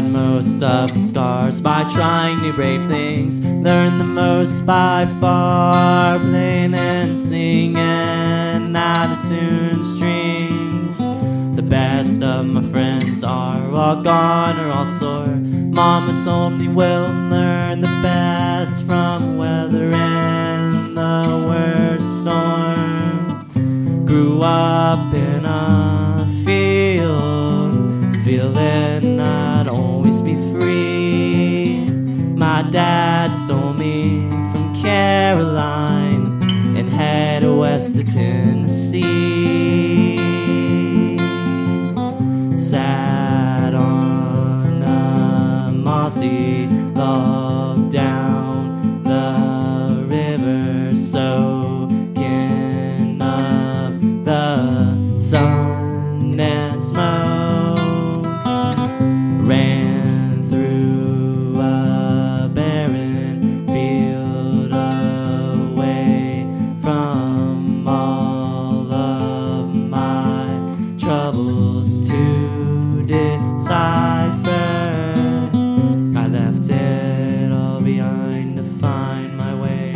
God most of the scars by trying new brave things. Learn the most by far, playing and singing out of tune strings. The best of my friends are all gone or all sore. Mama told me we'll learn the best from weathering the worst storm. Grew up in a field, feeling My dad stole me from Caroline and head west to Tennessee. Sat on a mossy log to decipher. I left it all behind to find my way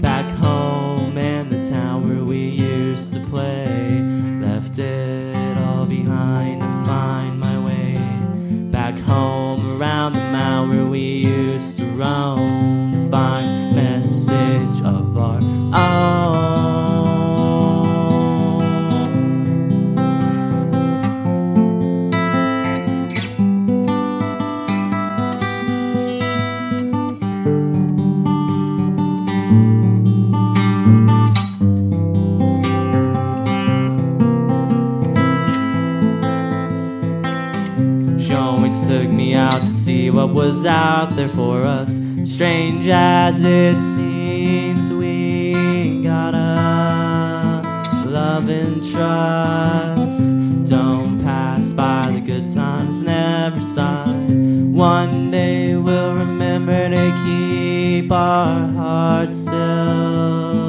back home and the town where we used to play. Left it all behind to find my way back home around the mound where we used to roam find message always took me out to see what was out there for us. Strange as it seems, we gotta love and trust. Don't pass by the good times, never sigh. One day we'll remember to keep our hearts still.